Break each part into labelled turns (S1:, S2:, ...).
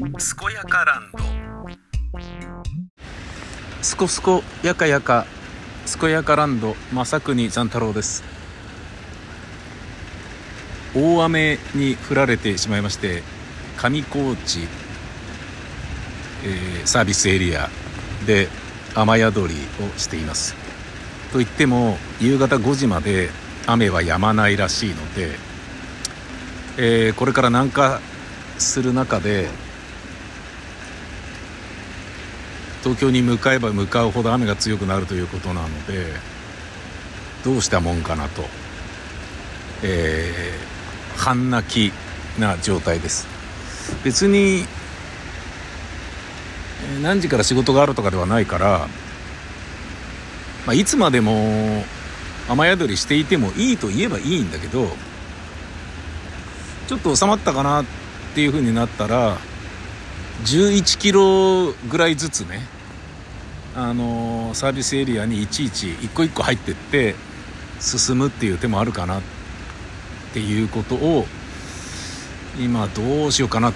S1: 健やかランド。すこすこやかやか。健やかランド正国残太郎です。大雨に降られてしまいまして上高地、えーサービスエリアで雨宿りをしています。といっても夕方5時まで雨は止まないらしいので、えーこれから南下する中で東京に向かえば向かうほど雨が強くなるということなのでどうしたもんかなと、えー半泣きな状態です。別に何時から仕事があるとかではないから、まあ、いつまでも雨宿りしていてもいいと言えばいいんだけどちょっと収まったかなっていう風になったら11キロぐらいずつねあのサービスエリアにいちいち一個一個入ってって進むっていう手もあるかなっていうことを今どうしようかなっ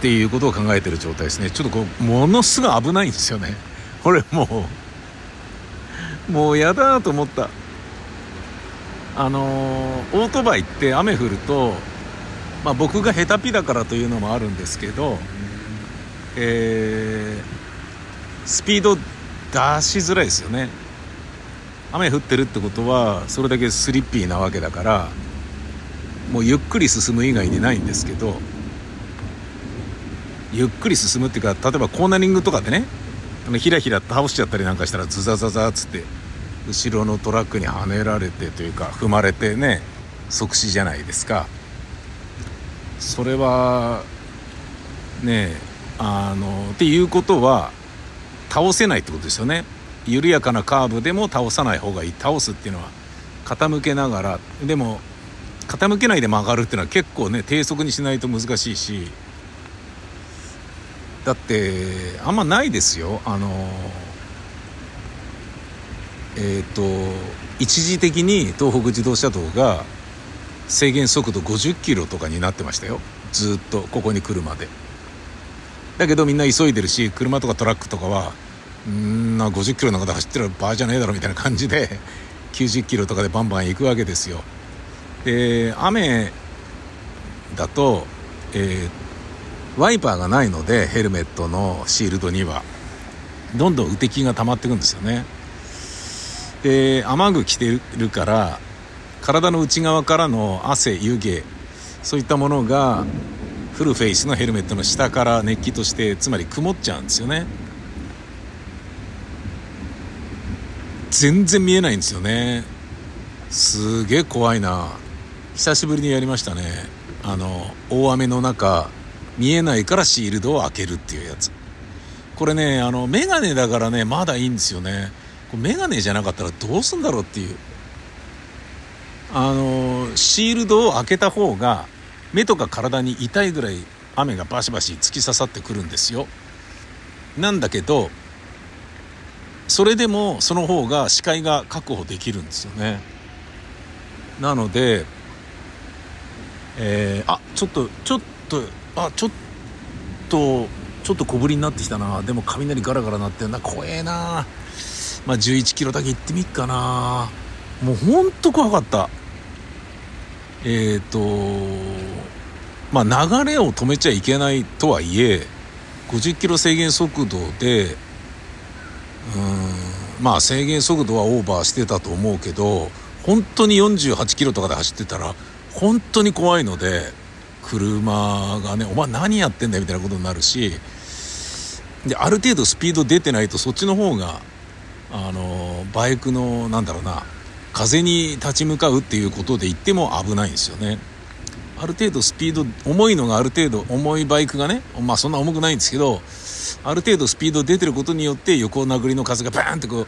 S1: ていうことを考えてる状態ですね。ちょっとこうものすごい危ないんですよね。これもうもうやだと思った。あのオートバイって雨降るとまあ僕が下手ピだからというのもあるんですけどえースピード出しづらいですよね。雨降ってるってことはそれだけスリッピーなわけだからもうゆっくり進む以外にないんですけどゆっくり進むっていうか例えばコーナリングとかでねあのひらひら倒しちゃったりなんかしたらズザザザっつって後ろのトラックにはねられてというか踏まれてね即死じゃないですか。それはねあのっていうことは倒せないってことですよね。緩やかなカーブでも倒さない方がいい。倒すっていうのは傾けながらでも傾けないで曲がるっていうのは結構ね低速にしないと難しいし。だってあんまないですよ。あのえっ、と一時的に東北自動車道が制限速度50キロとかになってましたよ。ずっとここに来るまで。だけどみんな急いでるし車とかトラックとかはんな50キロの中で走ってる場合じゃねえだろみたいな感じで90キロとかでバンバン行くわけですよ。で雨だと、えーワイパーがないのでヘルメットのシールドにはどんどん雨滴が溜まっていくんですよね。で雨具着てるから体の内側からの汗湯気そういったものがフルフェイスのヘルメットの下から熱気としてつまり曇っちゃうんですよね。全然見えないんですよね。すげえ怖いな。久しぶりにやりましたね。あの大雨の中見えないからシールドを開けるっていうやつ。これねあのメガネだからねまだいいんですよね。これメガネじゃなかったらどうすんだろうっていう。あのシールドを開けた方が目とか体に痛いぐらい雨がバシバシ突き刺さってくるんですよ。なんだけどそれでもその方が視界が確保できるんですよね。なのでえーあちょっとちょっとあちょっとちょっと小降りになってきたな。でも雷ガラガラ鳴ってんな。怖えな。まあ11キロだけ行ってみっかな。もうほんと怖かった。えっ、とまあ流れを止めちゃいけないとはいえ50キロ制限速度でうんまあ制限速度はオーバーしてたと思うけど本当に48キロとかで走ってたら本当に怖いので車がね「お前何やってんだよ」みたいなことになるしである程度スピード出てないとそっちの方があのバイクのなんだろうな風に立ち向かうっていうことで言っても危ないんですよね。ある程度スピード重いのがある程度重いバイクがねまあそんな重くないんですけどある程度スピード出てることによって横殴りの風がバーンってこ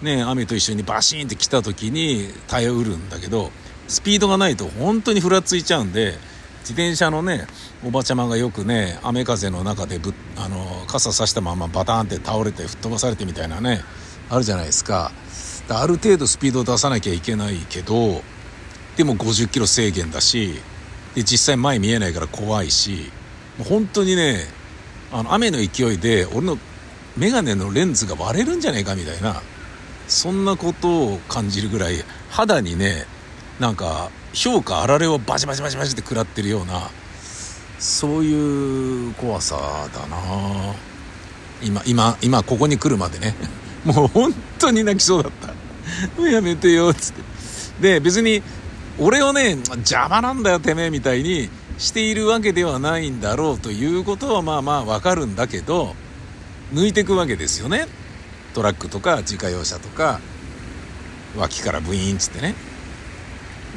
S1: うね雨と一緒にバシーンって来た時に耐えうるんだけどスピードがないと本当にふらついちゃうんで自転車のねおばちゃまがよくね雨風の中でぶあの傘さしたままバターンって倒れて吹っ飛ばされてみたいなねあるじゃないですか。ある程度スピードを出さなきゃいけないけどでも50キロ制限だしで実際前見えないから怖いしもう本当にねあの雨の勢いで俺の眼鏡のレンズが割れるんじゃねえかみたいなそんなことを感じるぐらい肌にねなんか評価あられをバチバチバチバチって食らってるようなそういう怖さだな。今今今ここに来るまでね。もう本当に泣きそうだった。もうやめてよつって。で別に俺をね邪魔なんだよてめえみたいにしているわけではないんだろうということはまあまあわかるんだけど抜いてくわけですよね。トラックとか自家用車とか脇からブイーンっつってね。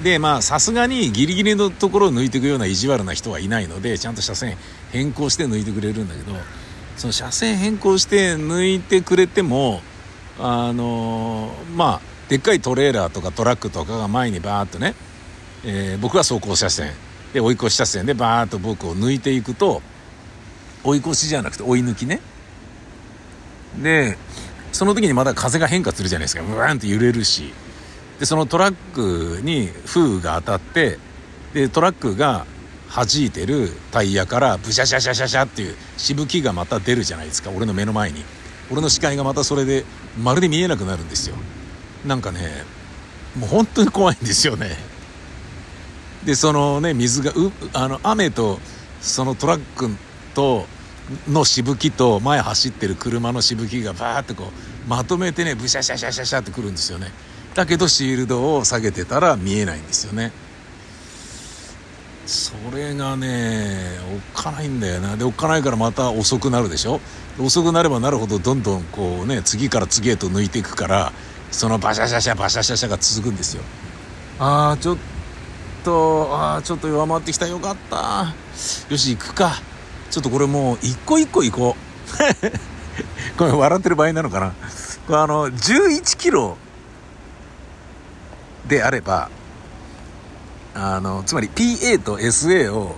S1: でまあさすがにギリギリのところを抜いていくような意地悪な人はいないのでちゃんと車線変更して抜いてくれるんだけどその車線変更して抜いてくれてもあのまあでっかいトレーラーとかトラックとかが前にバーッとね、えー、僕は走行車線。で追い越し車線でバーッと僕を抜いていくと追い越しじゃなくて追い抜きね。でその時にまだ風が変化するじゃないですか。ブワンって揺れるし。でそのトラックに風雨が当たってでトラックが弾いてるタイヤからブシャシャシャシャシャっていうしぶきがまた出るじゃないですか。俺の目の前に。俺の視界がまたそれでまるで見えなくなるんですよ。なんかねもう本当に怖いんですよね。でそのね水がうあの雨とそのトラックとのしぶきと前走ってる車のしぶきがバーってこうまとめてねブシャシャシャシャシャってくるんですよね。だけどシールドを下げてたら見えないんですよね。それがねおっかないんだよな。でおっかないからまた遅くなるでしょ？遅くなればなるほどどんどんこうね次から次へと抜いていくからそのバシャシャシャバシャシャシャが続くんですよ。ああちょっとああちょっと弱まってきた。よかった。よし行くか。ちょっとこれもう一個一個行こう。これ笑ってる場合なのかな。これあの11キロであればあのつまり PA と SA を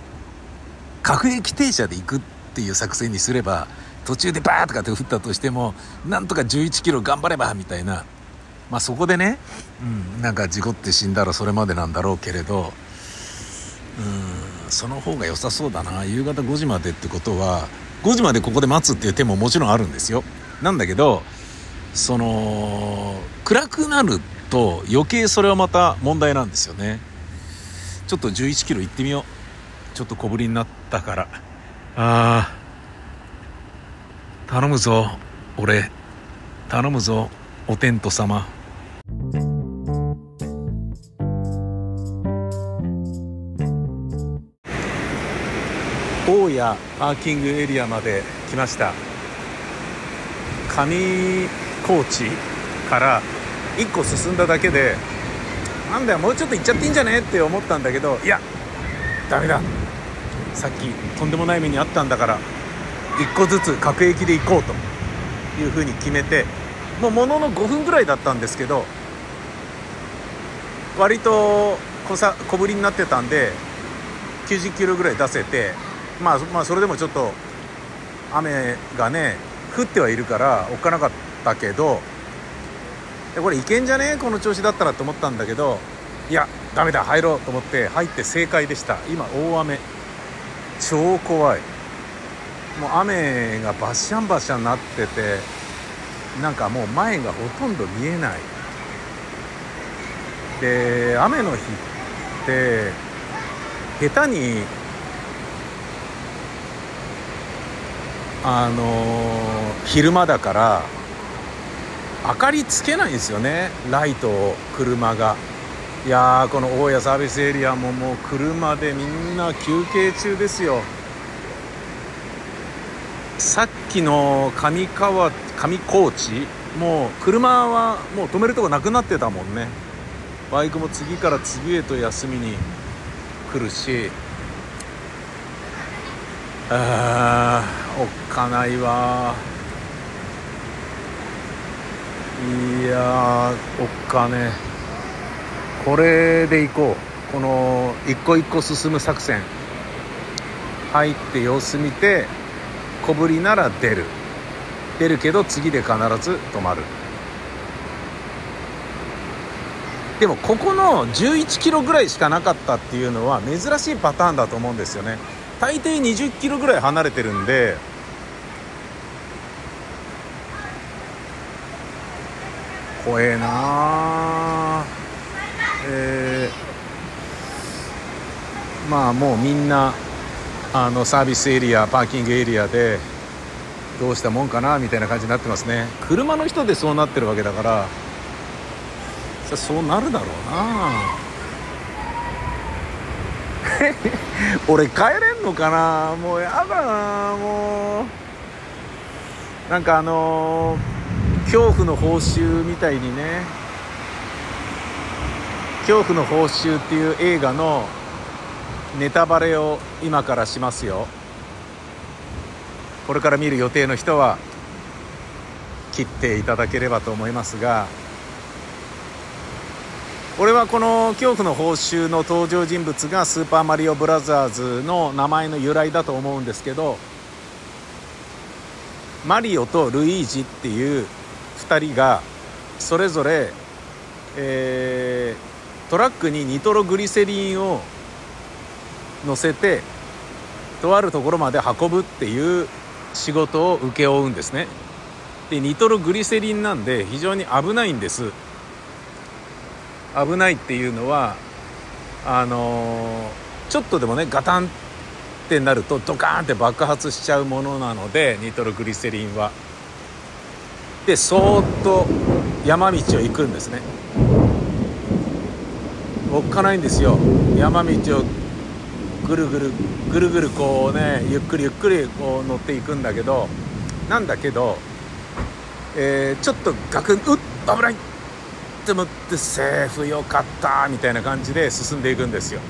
S1: 各駅停車で行くっていう作戦にすれば途中でバーとかって降ったとしてもなんとか11キロ頑張ればみたいな。まあそこでね、うん、なんか事故って死んだらそれまでなんだろうけれどうんその方が良さそうだな。夕方5時までってことは5時までここで待つっていう手ももちろんあるんですよ。なんだけどその暗くなると余計それはまた問題なんですよね。ちょっと11キロ行ってみよう。ちょっと小ぶりになったから。あー。頼むぞ俺。頼むぞおテント様。大谷パーキングエリアまで来ました。上高地から1個進んだだけでなんだよもうちょっと行っちゃっていいんじゃねって思ったんだけどいやダメだ。さっきとんでもない目にあったんだから1個ずつ各駅で行こうというふうに決めてもうものの5分ぐらいだったんですけど割と小さ小ぶりになってたんで90キロぐらい出せてまあ、まあそれでもちょっと雨がね降ってはいるからおっかなかったけどこれいけんじゃね？この調子だったらと思ったんだけどいやダメだ入ろうと思って入って正解でした。今大雨。超怖い。もう雨がバシャンバシャンなっててなんかもう前がほとんど見えない。で雨の日って下手にあのー、昼間だから明かりつけないんですよね。ライトを車が。いやこの大谷サービスエリアももう車でみんな休憩中ですよ。さっきの上川上高地もう車はもう止めるとこなくなってたもんね。バイクも次から次へと休みに来るし。あーおっかないわ。いやおっかねこれでいこう。この一個一個進む作戦。入って様子見て小ぶりなら出る。出るけど次で必ず止まる。でもここの11キロぐらいしかなかったっていうのは珍しいパターンだと思うんですよね。大抵20キロぐらい離れてるんで怖えなえー、まあもうみんなあのサービスエリアパーキングエリアでどうしたもんかなみたいな感じになってますね。車の人でそうなってるわけだからそうなるだろうな。俺帰れんのかな。もうやだなもう。なんかあのー、恐怖の報酬みたいにね。恐怖の報酬っていう映画のネタバレを今からしますよ。これから見る予定の人は切っていただければと思いますが俺はこの恐怖の報酬の登場人物がスーパーマリオブラザーズの名前の由来だと思うんですけどマリオとルイージっていう2人がそれぞれ、えー、トラックにニトログリセリンを乗せてとあるところまで運ぶっていう仕事を請け負うんですねでニトログリセリンなんで非常に危ないんです危ないっていうのはあのー、ちょっとでもねガタンってなるとドカーンって爆発しちゃうものなのでニトログリセリンは。でそーっと山道を行くんですね。おっかないんですよ山道をぐるぐるぐるぐるこうねゆっくりゆっくりこう乗っていくんだけどなんだけど、えー、ちょっとガクンうっ危ない！って思ってセーフよかった！みたいな感じで進んでいくんですよ。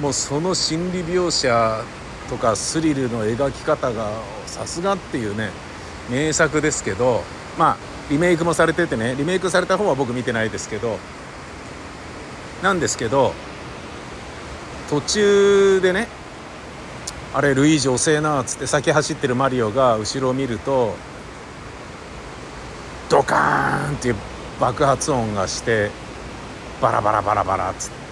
S1: もうその心理描写とかスリルの描き方がさすがっていうね名作ですけどまあリメイクもされててねリメイクされた方は僕見てないですけどなんですけど途中でねあれルイージ遅えなっつって先走ってるマリオが後ろを見るとドカーンっていう爆発音がしてバラバラバラバラっつって。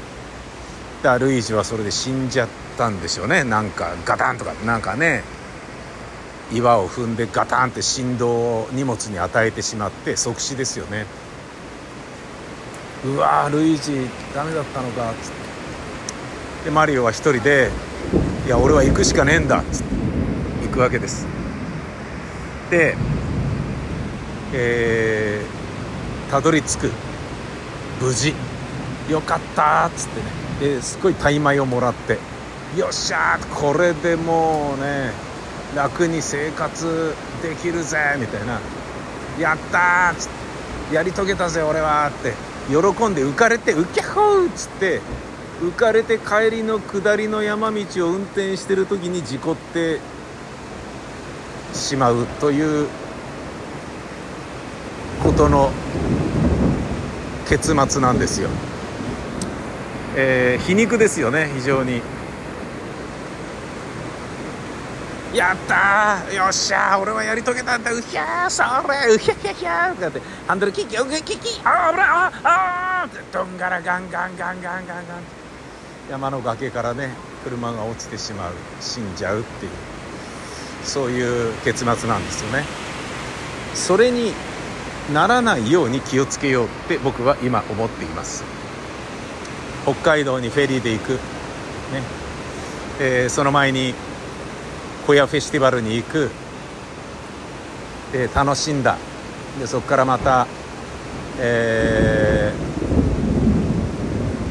S1: ルイージはそれで死んじゃったんでしょうね。なんかガタンとかなんかね岩を踏んでガタンって振動を荷物に与えてしまって即死ですよね。うわルイージダメだったのかっつって。でマリオは一人で「いや俺は行くしかねえんだ」っつって行くわけです。でえーたどり着く。無事。よかったっつってね。ですごい大米をもらって。よっしゃこれでもうね楽に生活できるぜみたいな。やったっつって。やり遂げたぜ俺はって。喜んで浮かれてウキャホーっつって浮かれて帰りの下りの山道を運転してる時に事故ってしまうということの結末なんですよ、えー、皮肉ですよね非常に。やったよっしゃ俺はやり遂げたんだ。うひゃーそれうひゃひゃひゃーとかって。ハンドルキッキうキキキあ危ないああってどんがらガンガンガンガンガンガン。山の崖からね車が落ちてしまう死んじゃうっていうそういう結末なんですよね。それにならないように気をつけようって僕は今思っています。北海道にフェリーで行く、ね。えー、その前に小屋フェスティバルに行く、えー、楽しんだ。でそこからまた、えー、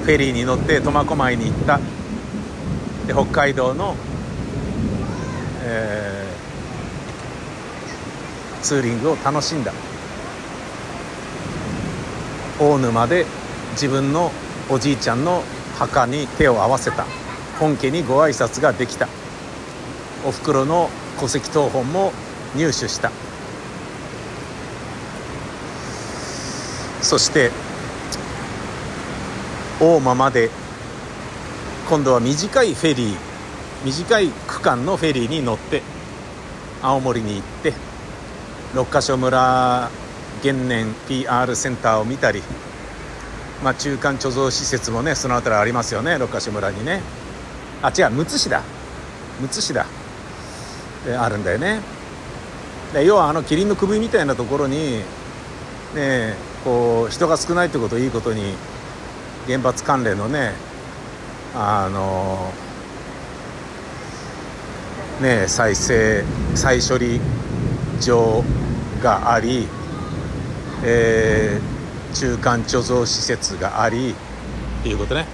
S1: フェリーに乗って苫小牧に行った。で北海道の、えー、ツーリングを楽しんだ。大沼で自分のおじいちゃんの墓に手を合わせた。本家にご挨拶ができた。おふくろの戸籍謄本も入手した。そして大間まで。今度は短いフェリー短い区間のフェリーに乗って青森に行って六ヶ所村現年 PR センターを見たり、まあ、中間貯蔵施設もねその辺りありますよね六ヶ所村にね。あ違うむつ市だ。むつ市だ。であるんだよね。で要はあのキリンの首みたいなところにねこう人が少ないってことをいいことに原発関連のねあのね再生再処理場があり、えー、中間貯蔵施設がありっていうことね。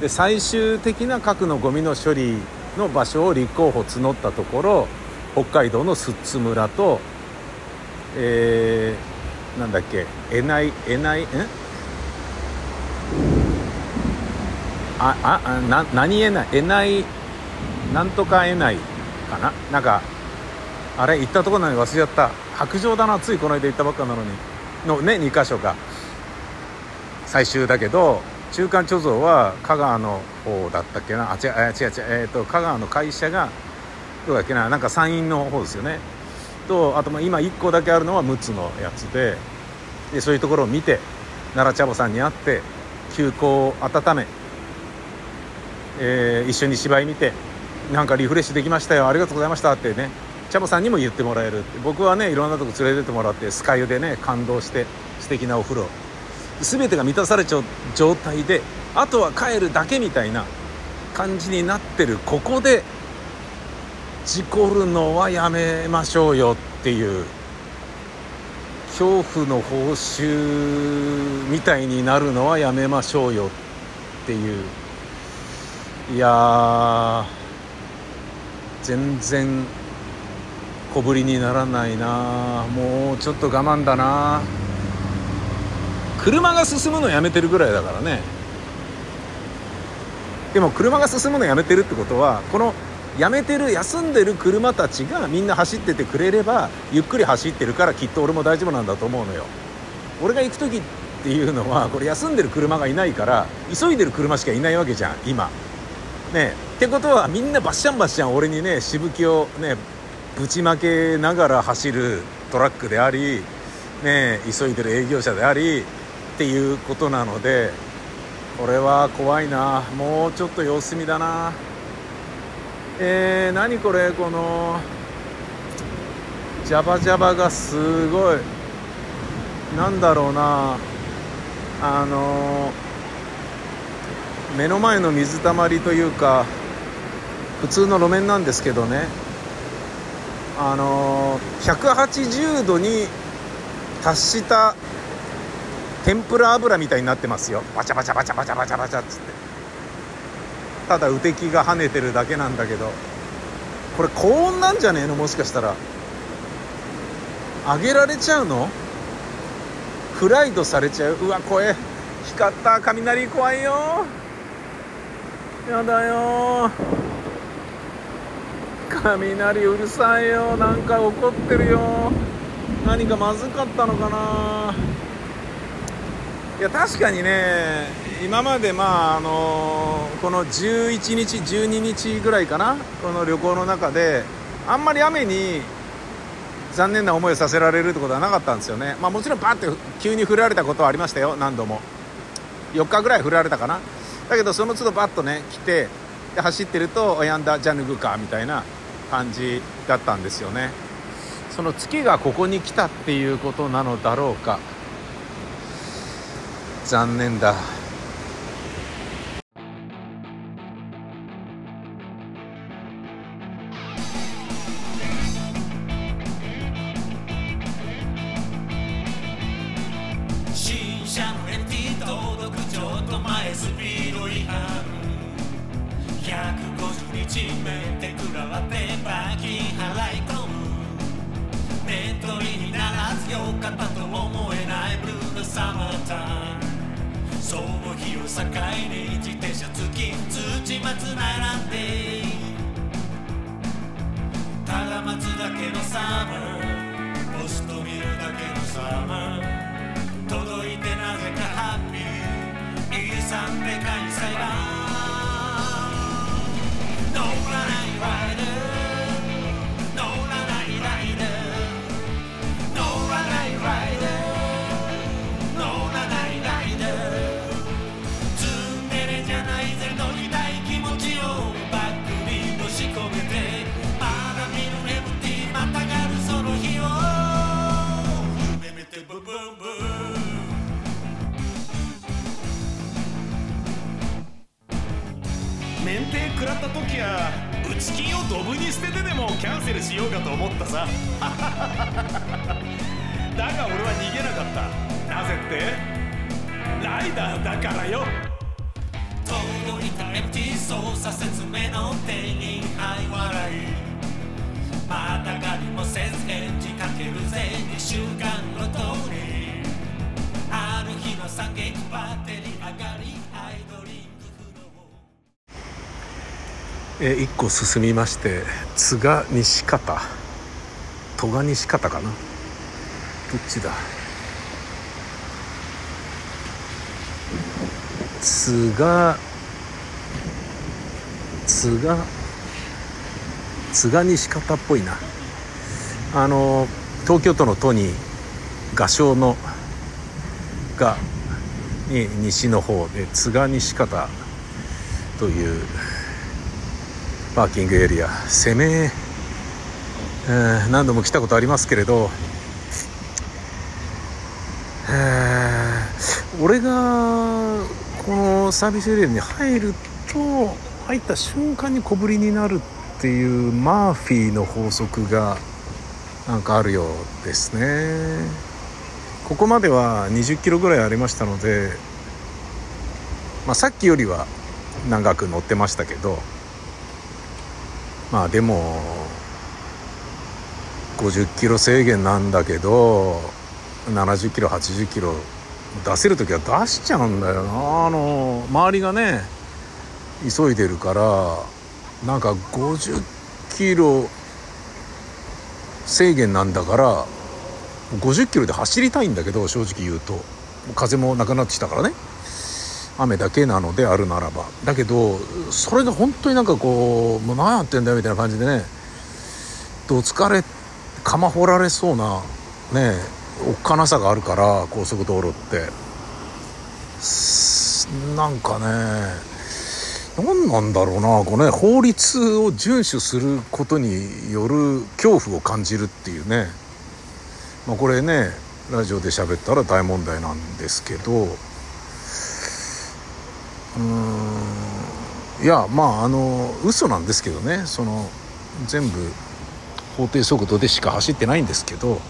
S1: で最終的な核のゴミの処理の場所を立候補募ったところ北海道の寿都村と、えー、なんだっけえないえないん？ああな何えない？えない？なんとかえない？かな？なんかあれ？行ったとこなのに忘れちゃった。白状だな。ついこの間行ったばっかなのに。のね？2箇所か最終だけど中間貯蔵は香川の方だったっけな？あ違う違う違う、えーと、香川の会社がどうだっけな？なんか山陰の方ですよね。とあとまあ今1個だけあるのは陸奥のやつで。でそういうところを見て奈良茶坊さんに会って休校を温め、えー、一緒に芝居見てなんかリフレッシュできましたよありがとうございましたってね茶坊さんにも言ってもらえる。って僕はねいろんなとこ連れてってもらってスカユでね感動して素敵なお風呂。全てが満たされちゃう状態であとは帰るだけみたいな感じになってる。ここで事故るのはやめましょうよっていう恐怖の報酬みたいになるのはやめましょうよっていう。いや全然小ぶりにならないな。もうちょっと我慢だな。車が進むのやめてるぐらいだからね。でも車が進むのやめてるってことはこのやめてる休んでる車たちがみんな走っててくれればゆっくり走ってるからきっと俺も大丈夫なんだと思うのよ。俺が行く時っていうのはこれ休んでる車がいないから急いでる車しかいないわけじゃん今。ね。ってことはみんなバッシャンバッシャン俺にねしぶきをねぶちまけながら走るトラックであり、ね、急いでる営業者でありっていうことなのでこれは怖いな。もうちょっと様子見だな。えー、何これ？このジャバジャバがすごい。なんだろうな。あの目の前の水たまりというか普通の路面なんですけどね。あの180度に達した天ぷら油みたいになってますよ。バチャバチャバチャバチャバチャバチャっつって。ただ雨滴が跳ねてるだけなんだけど。これ高温なんじゃねえの？もしかしたら。揚げられちゃうの？フライドされちゃう？うわ怖え。光った。雷怖いよ。やだよ。雷うるさいよ。なんか怒ってるよ。何かまずかったのかな。いや確かにね今までまああのこの11日12日ぐらいかな。この旅行の中であんまり雨に残念な思いをさせられるってことはなかったんですよね。まあもちろんパッて急に降られたことはありましたよ。何度も。4日ぐらい降られたかな。だけどその都度バッとね来てで走ってると「やんだじゃあ脱ぐか」みたいな感じだったんですよね。その月がここに来たっていうことなのだろうか。残念だ。
S2: その日を境に自転車付き土松並んでただ待つだけのサマーポスト見るだけのサマー届いてなぜかハッピーいいで開催裁乗らないワイル。チキンをドブに捨ててでもキャンセルしようかと思ったさ。だが俺は逃げなかった。なぜって？ライダーだからよ。届いた MT 操作説明の店員はい笑い。またがりもせず返事かけるぜ2週間ごとにある日の惨
S1: え1個進みまして津賀西方。戸賀西方かな。どっちだ。津賀津賀津賀西方っぽいな。あの東京都の都に画商のがに西の方で津賀西方というパーキングエリア。攻め、えー何度も来たことありますけれど、えー俺がこのサービスエリアに入ると入った瞬間に小ぶりになるっていうマーフィーの法則がなんかあるようですね。ここまでは20キロぐらいありましたので、まあ、さっきよりは長く乗ってましたけどまあでも50キロ制限なんだけど70キロ80キロ出せる時は出しちゃうんだよな。あの周りがね急いでるからなんか50キロ制限なんだから50キロで走りたいんだけど正直言うと。風もなくなってきたからね。雨だけなのであるならば。だけどそれが本当になんかこうもう何やってんだよみたいな感じでねどつかれ釜掘られそうなねおっかなさがあるから高速道路って。なんかね何なんだろうなこのね法律を遵守することによる恐怖を感じるっていうね。まあこれねラジオで喋ったら大問題なんですけどうん。いやまああの嘘なんですけどね。その全部法定速度でしか走ってないんですけど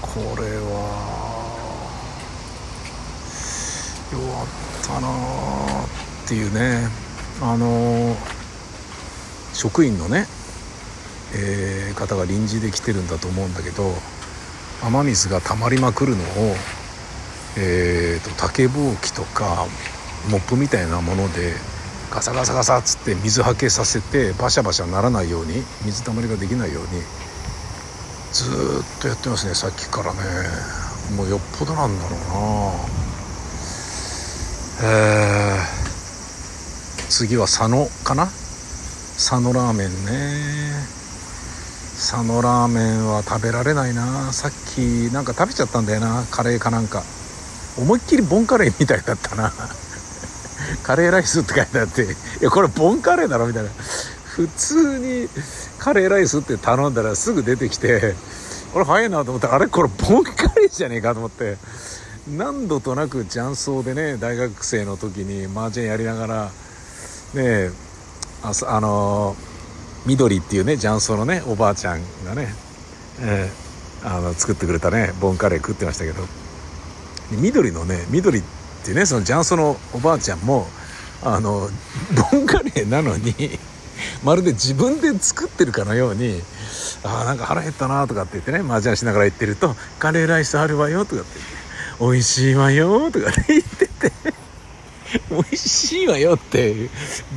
S1: これは弱ったなっていうね。あの職員のね、えー方が臨時で来てるんだと思うんだけど雨水が溜まりまくるのを、えーと竹ぼうきとかモップみたいなものでガサガサガサっつって水はけさせてバシャバシャならないように水たまりができないようにずっとやってますねさっきからね。もうよっぽどなんだろうな。えー、次は佐野かな？佐野ラーメンね。佐野ラーメンは食べられないな。さっきなんか食べちゃったんだよな。カレーかなんか。思いっきりボンカレーみたいだったな。カレーライスって書いてあっていやこれボンカレーだろみたいな。普通にカレーライスって頼んだらすぐ出てきて俺早いなと思ってあれこれボンカレーじゃねえかと思って。何度となく雀荘でね大学生の時に麻雀やりながらねえああの緑っていうね雀荘のねおばあちゃんがね、えーあの作ってくれたねボンカレー食ってましたけど。緑のね緑っていうねその雀荘のおばあちゃんもあのボンカレーなのにまるで自分で作ってるかのように「あーなんか腹減ったな」とかって言ってね麻雀しながら言ってると「カレーライスあるわよ」とかって言って「美味しいわよ」とかって言ってて美味しいわよって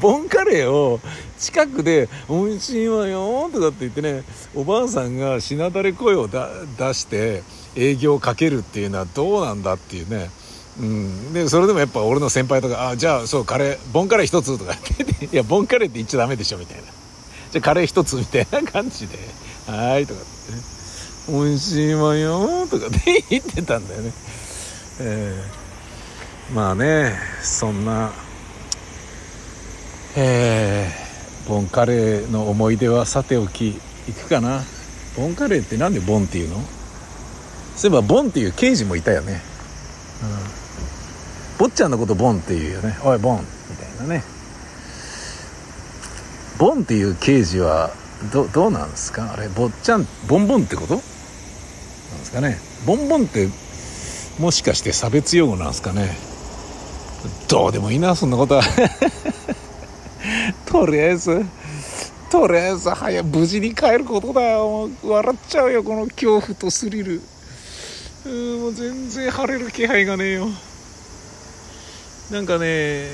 S1: ボンカレーを近くで「美味しいわよ」とかって言ってねおばあさんがしなだれ声をだ出して営業をかけるっていうのはどうなんだっていうねうん、でそれでもやっぱ俺の先輩とか「あじゃあそうカレーボンカレー一つ」とか「いやボンカレーって言っちゃダメでしょ」みたいな「じゃあカレー一つ」みたいな感じで「はーい」とか。ってね「美味しいわよ」とかって言ってたんだよね。えー。まあねそんなえーボンカレーの思い出はさておきいくかな。ボンカレーってなんでボンっていうの？そういえばボンっていう刑事もいたよね。うん。坊ちゃんのことボンっていうよね。おいボン。みたいなね。ボンっていう刑事はどどうなんですか？あれ坊ちゃんボンボンってこと？なんですかね。ボンボンってもしかして差別用語なんですかね？どうでもいいなそんなことは。とりあえずとりあえず早無事に帰ることだよ。笑っちゃうよこの恐怖とスリル。うもう全然晴れる気配がねえよ。なんかね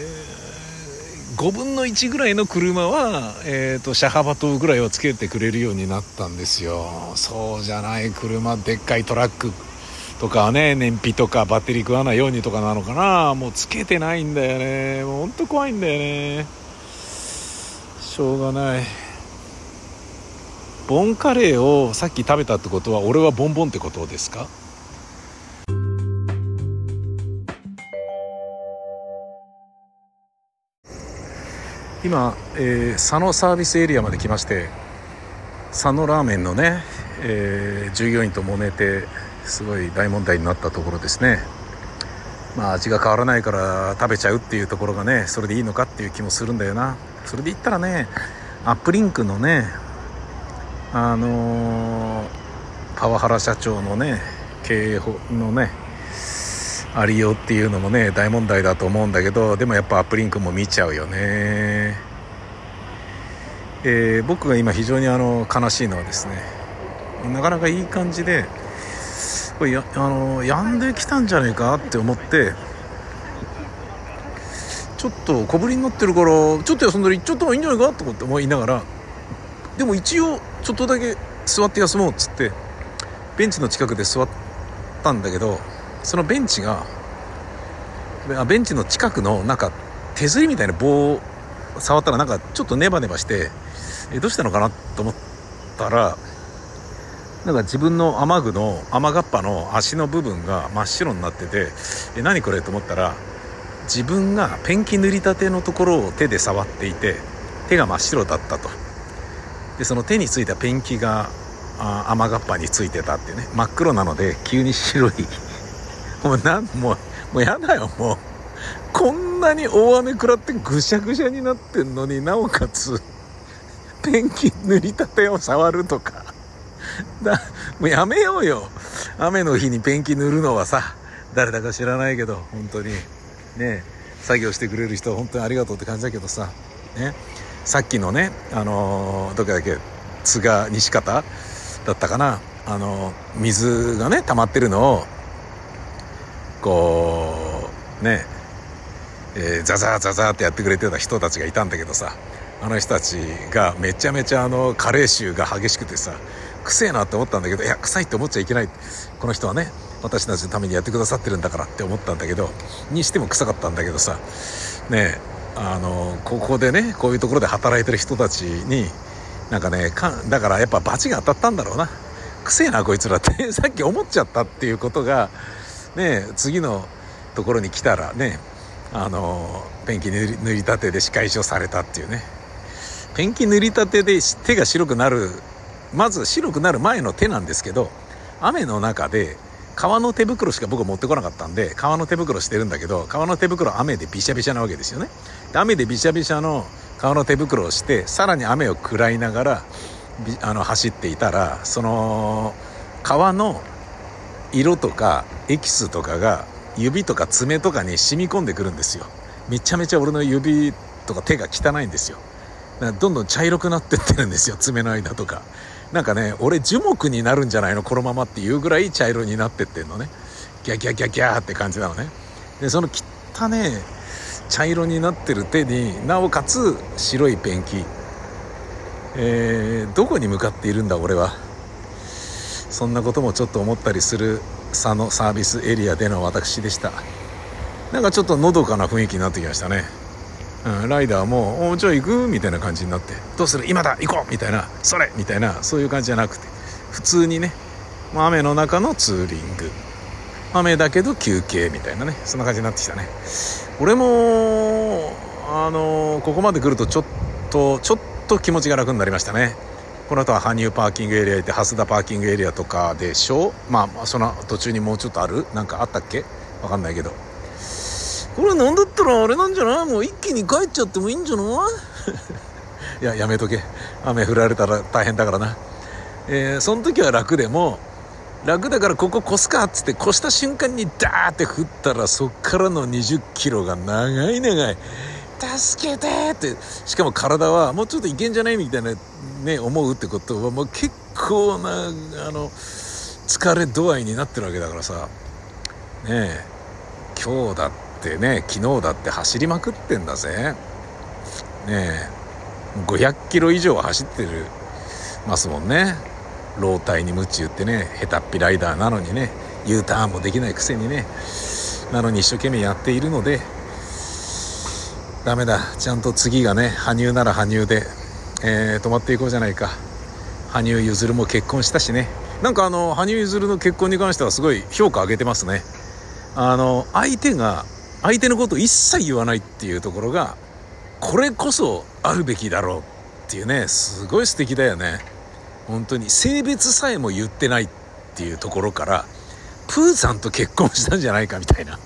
S1: 5分の1ぐらいの車は、えーと、車幅とぐらいをつけてくれるようになったんですよ。そうじゃない車でっかいトラックとかね燃費とかバッテリー食わないようにとかなのかな。もうつけてないんだよね。もうほんと怖いんだよね。しょうがない。ボンカレーをさっき食べたってことは俺はボンボンってことですか？今、えー、佐野サービスエリアまで来まして佐野ラーメンのね、えー、従業員と揉めてすごい大問題になったところですね。まあ味が変わらないから食べちゃうっていうところがねそれでいいのかっていう気もするんだよな。それで言ったらねアップリンクのねあのー、パワハラ社長のね経営のねありようっていうのもね大問題だと思うんだけどでもやっぱアップリンクも見ちゃうよね、えー、僕が今非常にあの悲しいのはですねなかなかいい感じでこれやあの病んできたんじゃねえかって思ってちょっと小ぶりになってるからちょっと休んだら行っちゃった方がいいんじゃないかと思って思いながらでも一応ちょっとだけ座って休もうっつってベンチの近くで座ったんだけどそのベンチがベンチの近くのなんか手すりみたいな棒を触ったらなんかちょっとネバネバしてえどうしたのかなと思ったらなんか自分の雨具の雨がっぱの足の部分が真っ白になっててえ何これと思ったら自分がペンキ塗りたてのところを手で触っていて手が真っ白だったと。でその手についたペンキがあ雨がっぱについてたってね。真っ黒なので急に白いもうなんもうもうやだよもう。こんなに大雨食らってぐしゃぐしゃになってんのになおかつペンキ塗りたてを触るとか。だもうやめようよ。雨の日にペンキ塗るのはさ誰だか知らないけど本当に。ね作業してくれる人本当にありがとうって感じだけどさ。ね。さっきのねあのー、どこだっけ津賀西方だったかな。あのー、水がね溜まってるのをこうねえー、ザザーザザーってやってくれてた人たちがいたんだけどさあの人たちがめちゃめちゃあの加齢臭が激しくてさ臭えなって思ったんだけどいや臭いって思っちゃいけないこの人はね私たちのためにやってくださってるんだからって思ったんだけどにしても臭かったんだけどさねあのここでねこういうところで働いてる人たちになんかねかだからやっぱ罰が当たったんだろうな。臭えなこいつらって さっき思っちゃったっていうことがね次のところに来たらねあのペンキ塗り塗りたてで仕返しをされたっていうね。ペンキ塗りたてで手が白くなるまず白くなる前の手なんですけど雨の中で革の手袋しか僕持ってこなかったんで革の手袋してるんだけど革の手袋雨でびしゃびしゃなわけですよね。雨でびしゃびしゃの革の手袋をしてさらに雨を食らいながらあの走っていたらその革の色とかエキスとかが指とか爪とかに染み込んでくるんですよ。めちゃめちゃ俺の指とか手が汚いんですよ。だからどんどん茶色くなってってるんですよ爪の間とか。なんかね俺樹木になるんじゃないのこのままっていうぐらい茶色になってってんのね。ギャギャギャギャーって感じなのね。でその汚ね茶色になってる手になおかつ白いペンキ。えー、どこに向かっているんだ俺は？そんなこともちょっと思ったりする佐野サービスエリアでの私でした。なんかちょっとのどかな雰囲気になってきましたね。うん、ライダーも「おじゃあ行く?」みたいな感じになって「どうする今だ行こう!」みたいな「それ!」みたいな。そういう感じじゃなくて。普通にね雨の中のツーリング。雨だけど休憩みたいなね。そんな感じになってきたね。俺もあのここまで来るとちょっとちょっと気持ちが楽になりましたね。この後は羽生パーキングエリア行って蓮田パーキングエリアとかでしょ？まあその途中にもうちょっとある？なんかあったっけ？わかんないけど。これなんだったらあれなんじゃない？もう一気に帰っちゃってもいいんじゃない？いややめとけ。雨降られたら大変だからな。えー、その時は楽でも楽だからここ越すかっつって越した瞬間にダーって降ったらそっからの20キロが長い長い助けてって。しかも体はもうちょっといけんじゃないみたいなね思うってことはもう結構なあの疲れ度合いになってるわけだからさ。ねえ。今日だってね昨日だって走りまくってんだぜ。ねえ。500キロ以上は走ってるますもんね。老体に夢中ってね下手っぴライダーなのにね U ターンもできないくせにねなのに一生懸命やっているのでダメだ。ちゃんと次がね羽生なら羽生で、えー、止まっていこうじゃないか。羽生結弦も結婚したしね。なんかあの羽生結弦の結婚に関してはすごい評価上げてますね。あの相手が相手のことを一切言わないっていうところがこれこそあるべきだろうっていうね。すごい素敵だよね。本当に。性別さえも言ってないっていうところからプーさんと結婚したんじゃないかみたいな。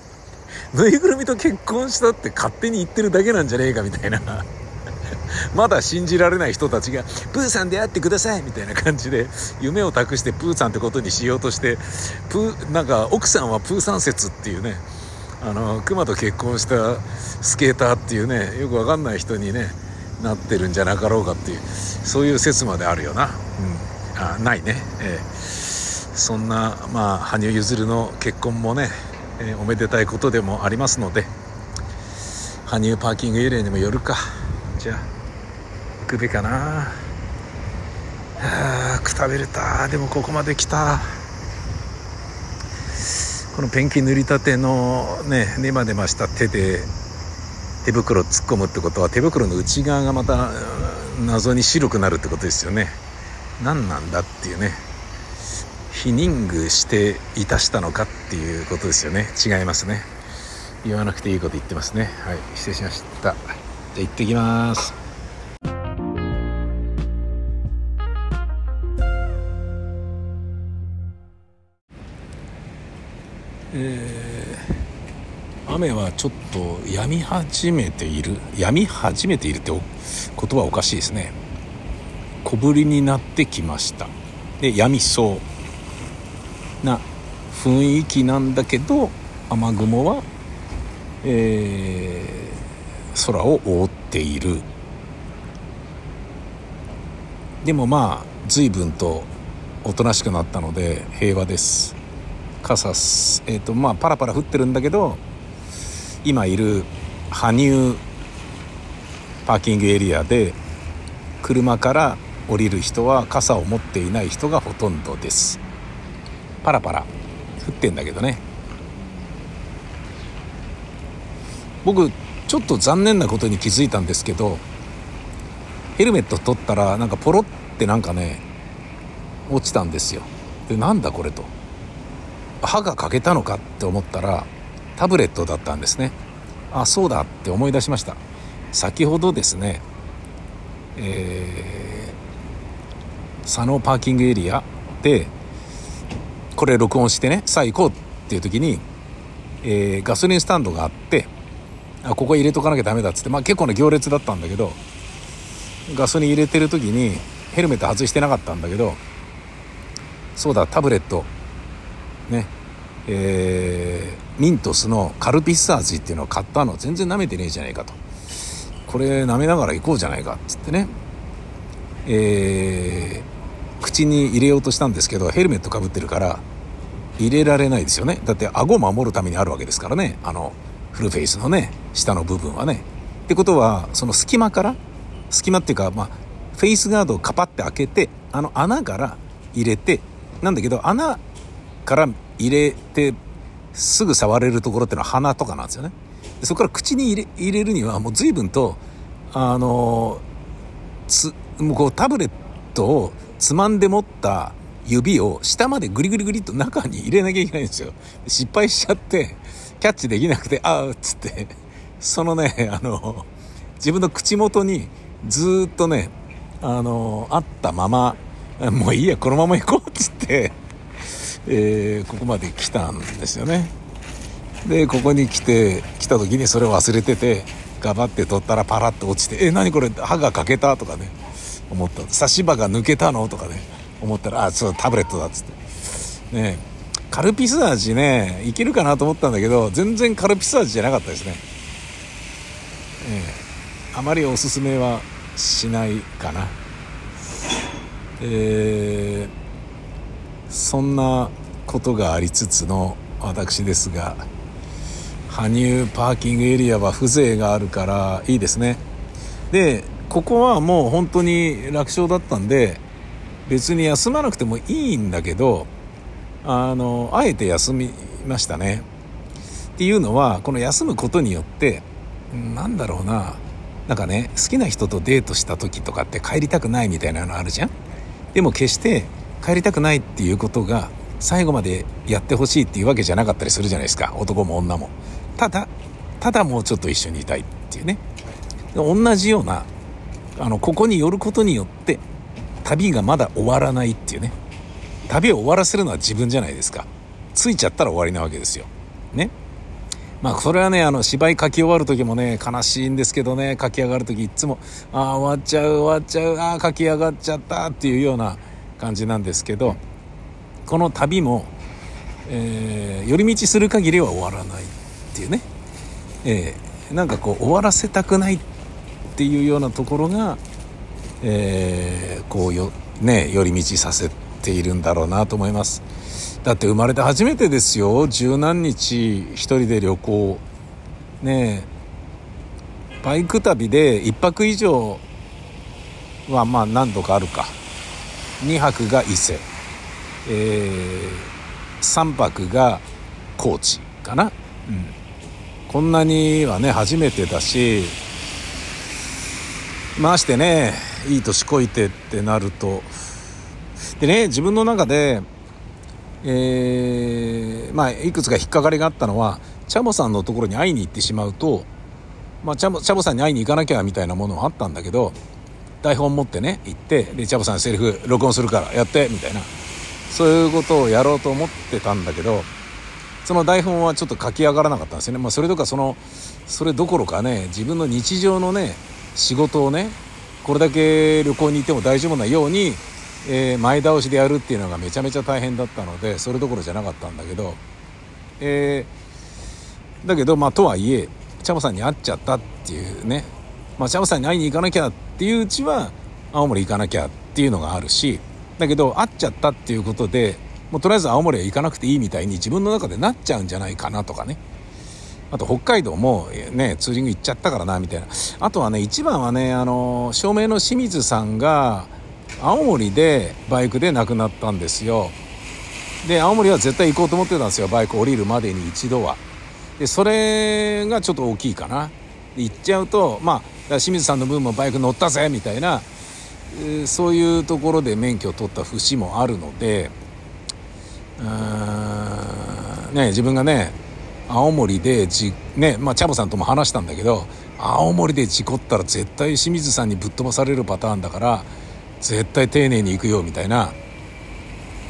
S1: ぬいぐるみと結婚したって勝手に言ってるだけなんじゃねえかみたいな。まだ信じられない人たちが「プーさんで会ってください」みたいな感じで夢を託してプーさんってことにしようとしてプーなんか奥さんはプーさん説っていうねあの熊と結婚したスケーターっていうねよくわかんない人にねなってるんじゃなかろうかっていうそういう説まであるよな、うん、あないね、えー、そんなまあ羽生結弦の結婚もね、えー、おめでたいことでもありますので羽生パーキングエリアにもよるか。じゃあ行くべかな。あくたびれた。でもここまで来た。このペンキ塗りたてのねネマネマした手で手袋突っ込むってことは手袋の内側がまた謎に白くなるってことですよね。何なんだっていうね。否認具していたしたのかっていうことですよね。違いますね。言わなくていいこと言ってますね。はい。失礼しました。じゃあ行ってきます。えー、雨はちょっと止み始めている？止み始めているって言葉はおかしいですね。小降りになってきました。で止みそう。な雰囲気なんだけど雨雲は、えー、空を覆っている。でもまあ随分とおとなしくなったので平和です。傘えっ、ー、とまあパラパラ降ってるんだけど今いる羽生パーキングエリアで車から降りる人は傘を持っていない人がほとんどです。パラパラ降ってんだけどね。僕ちょっと残念なことに気づいたんですけどヘルメット取ったらなんかポロってなんかね落ちたんですよ。でなんだこれと。歯が欠けたのかって思ったらタブレットだったんですね。あそうだって思い出しました。先ほどですねえー、佐野パーキングエリアでこれ録音してねさあ行こうっていう時に、えー、ガソリンスタンドがあってあここ入れとかなきゃダメだっつってまあ結構な行列だったんだけどガソリン入れてる時にヘルメット外してなかったんだけどそうだタブレットねえー、ミントスのカルピス味っていうのを買ったの。全然舐めてねえじゃないかと。これ舐めながら行こうじゃないかっつってね。えー、口に入れようとしたんですけどヘルメットかぶってるから入れられないですよね。だって顎を守るためにあるわけですからね。あのフルフェイスのね下の部分はね。ってことはその隙間から隙間っていうかまあフェイスガードをカパって開けてあの穴から入れてなんだけど穴から入れてすぐ触れるところっていうのは鼻とかなんですよね。でそこから口に入れ入れるにはもう随分とあのつもうこうタブレットをつまんで持った指を下までグリグリグリっと中に入れなきゃいけないんですよ。失敗しちゃってキャッチできなくてああっつって。そのねあの自分の口元にずっとねあのあったままもういいやこのまま行こうっつってえー、ここまで来たんですよね。でここに来て来た時にそれを忘れててガバって取ったらパラッと落ちて「え何これ歯が欠けた?」とかね。思った「差し歯が抜けたの?」とかね。思ったら「あそうタブレットだ」っつって。ねカルピス味ねいけるかなと思ったんだけど全然カルピス味じゃなかったですね。ええ。あまりおすすめはしないかな。えー、そんなことがありつつの私ですが羽生パーキングエリアは風情があるからいいですね。でここはもう本当に楽勝だったんで別に休まなくてもいいんだけどあのあえて休みましたね。っていうのはこの休むことによってなんだろうななんかね好きな人とデートした時とかって帰りたくないみたいなのあるじゃん。でも決して帰りたくないっていうことが最後までやってほしいっていうわけじゃなかったりするじゃないですか。男も女も。ただただもうちょっと一緒にいたいっていうね。同じようなあのここに寄ることによって旅がまだ終わらないっていうね。旅を終わらせるのは自分じゃないですか。着いちゃったら終わりなわけですよ。ね。まあそれはねあの芝居書き終わる時もね悲しいんですけどね。書き上がる時いつもああ終わっちゃう終わっちゃうああ書き上がっちゃったっていうような感じなんですけどこの旅も、えー、寄り道する限りは終わらないっていうね、えー、なんかこう終わらせたくないってていうようなところが、えー、こうよね寄り道させているんだろうなと思います。だって生まれて初めてですよ。十何日一人で旅行。ねバイク旅で1泊以上はまあ何度かあるか。2泊が伊勢、えー、3泊が高知かな、うん、こんなにはね初めてだしましてねいい年こいてってなると。でね自分の中でえー、まあ、いくつか引っかかりがあったのはチャボさんのところに会いに行ってしまうと、まあ、チャボチャボさんに会いに行かなきゃみたいなものはあったんだけど台本持ってね行ってでチャボさんセリフ録音するからやってみたいな。そういうことをやろうと思ってたんだけどその台本はちょっと書き上がらなかったんですよね、まあ、それとかそのそれどころかね自分の日常のね仕事をねこれだけ旅行に行っても大丈夫なようにえー、前倒しでやるっていうのがめちゃめちゃ大変だったのでそれどころじゃなかったんだけど、えー、だけどまあとはいえチャボさんに会っちゃったっていうね、まあ、チャボさんに会いに行かなきゃっていううちは青森行かなきゃっていうのがあるしだけど会っちゃったっていうことでもうとりあえず青森は行かなくていいみたいに自分の中でなっちゃうんじゃないかなとかね。あと北海道もねツーリング行っちゃったからなみたいな。あとはね一番はねあの照明の清水さんが青森でバイクで亡くなったんですよ。で青森は絶対行こうと思ってたんですよバイク降りるまでに一度は。でそれがちょっと大きいかな。行っちゃうとまあ清水さんの分もバイク乗ったぜみたいなそういうところで免許を取った節もあるのでうーんね自分がね青森でじねまあチャボさんとも話したんだけど青森で事故ったら絶対清水さんにぶっ飛ばされるパターンだから絶対丁寧に行くよみたいな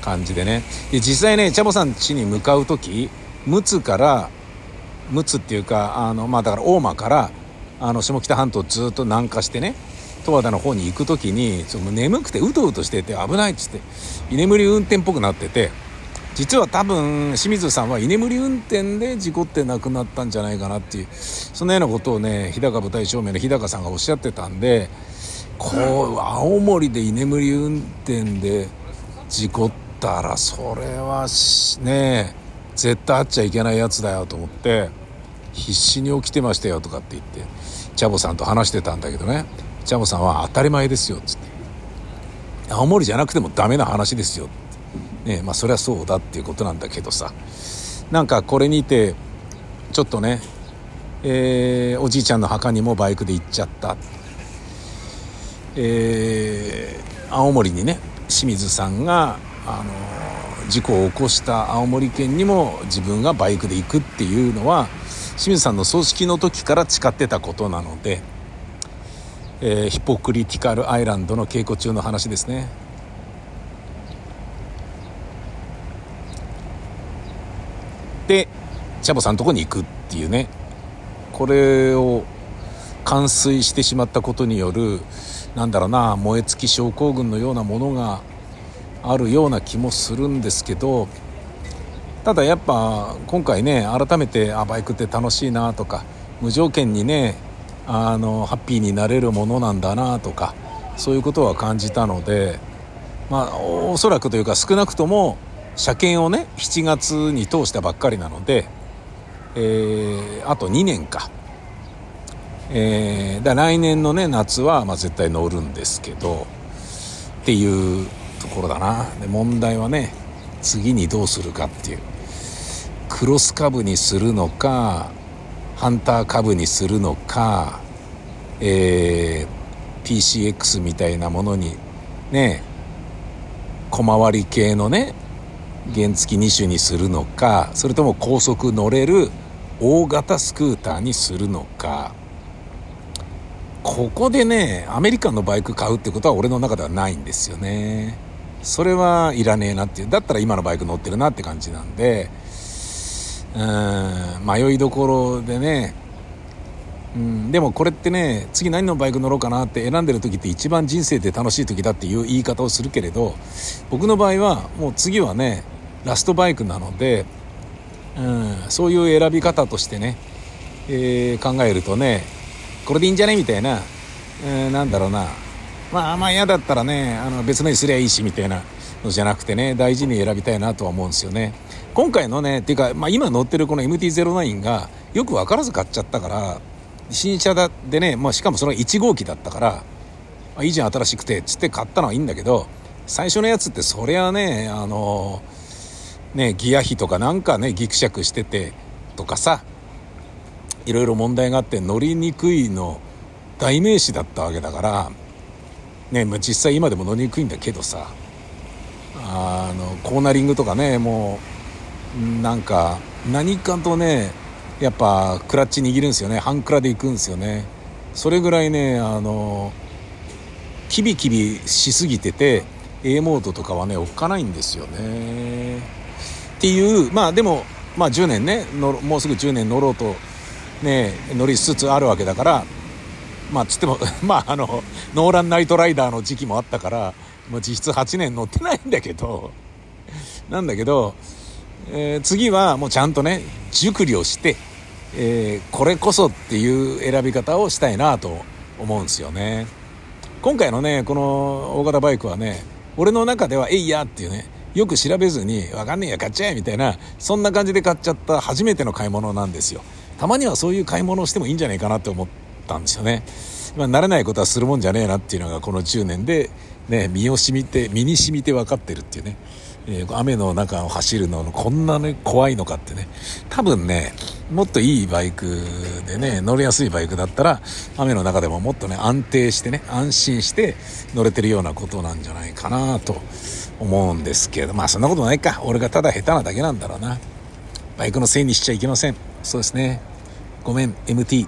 S1: 感じでね。で実際ねチャボさん家に向かう時陸奥から陸奥っていうかあのまあだから大間からあの下北半島ずっと南下してね十和田の方に行く時にちょっと眠くてうとうとしてて危ないっつって居眠り運転っぽくなってて実は多分清水さんは居眠り運転で事故って亡くなったんじゃないかなっていう。そんなようなことをね日高舞台照明の日高さんがおっしゃってたんでこう青森で居眠り運転で事故ったらそれはね絶対会っちゃいけないやつだよと思って必死に起きてましたよとかって言ってチャボさんと話してたんだけどね。チャボさんは当たり前ですよっつって。青森じゃなくてもダメな話ですよって。ねまあそりゃそうだっていうことなんだけどさなんかこれにてちょっとね、えー、おじいちゃんの墓にもバイクで行っちゃったえー、青森にね清水さんが、あの事故を起こした青森県にも自分がバイクで行くっていうのは清水さんの葬式の時から誓ってたことなので、えー、ヒポクリティカルアイランドの稽古中の話ですね。でチャボさんのとこに行くっていうね。これを冠水してしまったことによるなんだろうな燃え尽き症候群のようなものがあるような気もするんですけどただやっぱ今回ね改めてあバイクって楽しいなとか無条件にねあのハッピーになれるものなんだなとかそういうことは感じたのでまあおそらくというか少なくとも車検をね7月に通したばっかりなので、えー、あと2年か、えー、だ来年のね夏はまあ絶対乗るんですけどっていうところだな。で問題はね次にどうするかっていう。クロス株にするのかハンター株にするのか、えー、PCX みたいなものにね小回り系のね原付2種にするのかそれとも高速乗れる大型スクーターにするのか。ここでねアメリカンのバイク買うってことは俺の中ではないんですよね。それはいらねえなっていう。だったら今のバイク乗ってるなって感じなんでうん迷いどころでね。うんでもこれってね次何のバイク乗ろうかなって選んでる時って一番人生で楽しい時だっていう言い方をするけれど僕の場合はもう次はねラストバイクなので、うん、そういう選び方としてね、えー、考えるとねこれでいいんじゃねみたいな、えー、なんだろうな。まあまあ嫌だったらねあの別のにすりゃいいしみたいなのじゃなくてね大事に選びたいなとは思うんですよね。今回のねっていうか、まあ、今乗ってるこの MT-09 がよく分からず買っちゃったから新車だでね、まあ、しかもその1号機だったからあいいじゃん新しくてっつって買ったのはいいんだけど最初のやつってそりゃねあのねギア比とかなんかねギクシャクしててとかさいろいろ問題があって乗りにくいの代名詞だったわけだからね、まあ、実際今でも乗りにくいんだけどさあのコーナリングとかねもうなんか何かとねやっぱクラッチ握るんですよね半クラで行くんですよね。それぐらいねあのキビキビしすぎてて A モードとかはねおっかないんですよね。っていうまあでもまあ10年ねもうすぐ10年乗ろうとね乗りつつあるわけだからまあつっても まああのノーランナイトライダーの時期もあったから、まあ、実質8年乗ってないんだけどなんだけど、えー、次はもうちゃんとね熟慮して、えー、これこそっていう選び方をしたいなと思うんですよね。今回のねこの大型バイクはね俺の中では「えいや」っていうねよく調べずに「分かんねえや買っちゃえ」みたいなそんな感じで買っちゃった初めての買い物なんですよ。たまにはそういう買い物をしてもいいんじゃないかなって思ったんですよね。ま、慣れないことはするもんじゃねえなっていうのがこの10年で、ね、身を染みて身に染みて分かってるっていうね、え、雨の中を走るのこんなに怖いのかってね。多分ねもっといいバイクでね乗りやすいバイクだったら雨の中でももっとね安定してね安心して乗れてるようなことなんじゃないかなと思うんですけどまあそんなことないか。俺がただ下手なだけなんだろうな。バイクのせいにしちゃいけません。そうですね。ごめん MT